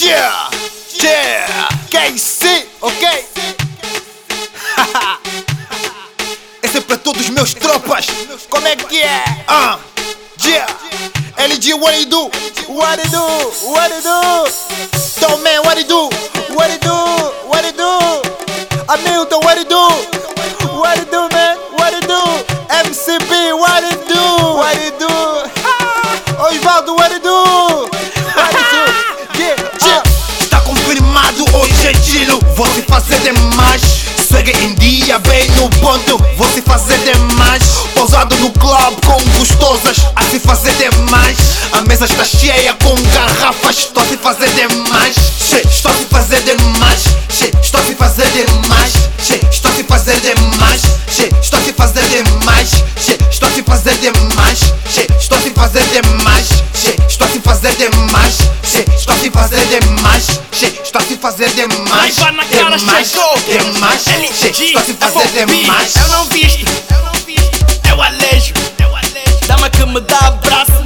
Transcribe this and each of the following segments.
Yeah, yeah, KC, ok? Esse é para todos os meus tropas. Como é que é? Ah, yeah. LG, what it do? What it do? What it do? Tom man, what it do? What it do? What it do? Hamilton, what it do? What it do, man? What it do? MCB, what it do? What it do? Osvaldo, what it do? fazer demais Segue em dia, vem no ponto, vou se fazer demais Pousado no club com gostosas, a se fazer demais A mesa está cheia com garrafas, estou a se fazer demais che, Estou a se fazer demais, che, estou a se fazer demais che, Estou a se fazer demais, che, estou a se fazer demais che, Estou a se fazer demais, che, estou a se fazer demais che, Estou a se fazer demais, che, estou a se fazer demais fazer demais. Vai na cara, demais, demais. LG, pra se fazer demais. Eu não visto, eu não visto. É Eu alejo, é o alejo. Dá-me que me dá abraço.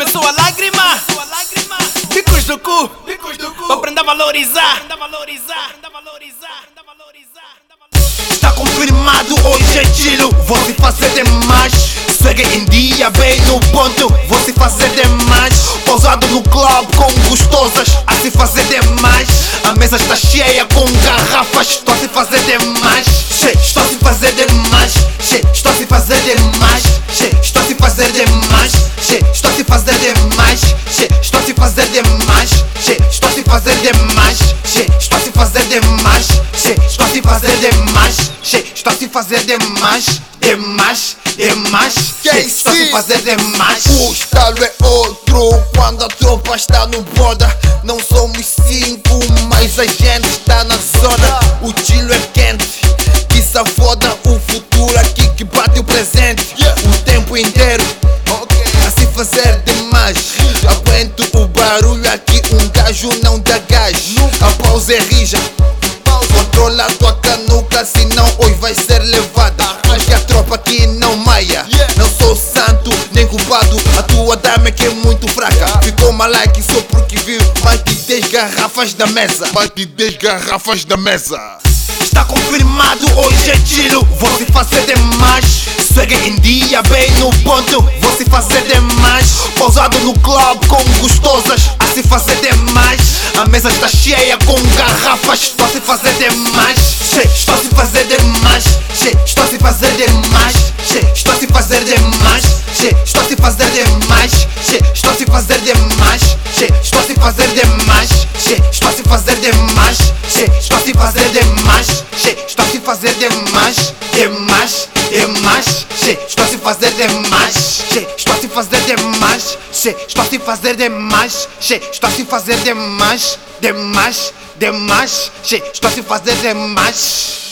Começou a lagrimar. Bicos do cu, vou aprender a valorizar. Está confirmado hoje é estilo Você fazer demais. Segue em dia, bem no ponto. Você fazer demais. Pousado no club com gostosas. A se fazer demais. A mesa está cheia com garrafas. Estou a se fazer demais fazer demais. Che, Estou a se fazer demais. Che, Estou a se fazer demais. Che, Estou a se fazer demais. Che, Estou a se fazer demais. Che, Estou a se fazer demais. Demais, demais. Che, Estou a se fazer demais. O estalo é demais. Aguento o barulho aqui, um gajo não dá gás. A pausa é rija. Controla a tua canuca, senão hoje vai ser levada. Mas que a tropa aqui não maia. Não sou santo nem culpado. A tua dama é que é muito fraca. Ficou malike só porque viu mais de 10 garrafas na mesa. Mais de 10 garrafas na mesa. Está confirmado hoje é estilo Você fazer demais Segue em dia, bem no ponto Você fazer demais Pousado no club com gostosas A se fazer demais A mesa está cheia com garrafas a se fazer demais Che, Estou a se fazer demais Che, Estou a se fazer demais Che, Estou a se fazer demais Che, Estou a se fazer demais Che, Estou a se fazer demais Che, Estou a se fazer demais Che, Estou a se fazer demais Che, Estou a se fazer demais Che, Estou a se fazer Demais, fazer demais. Che, Estou a se fazer demais. Che, Estou a se fazer demais. Che, Estou a se fazer demais. Demais, demais. Che, Estou a se fazer demais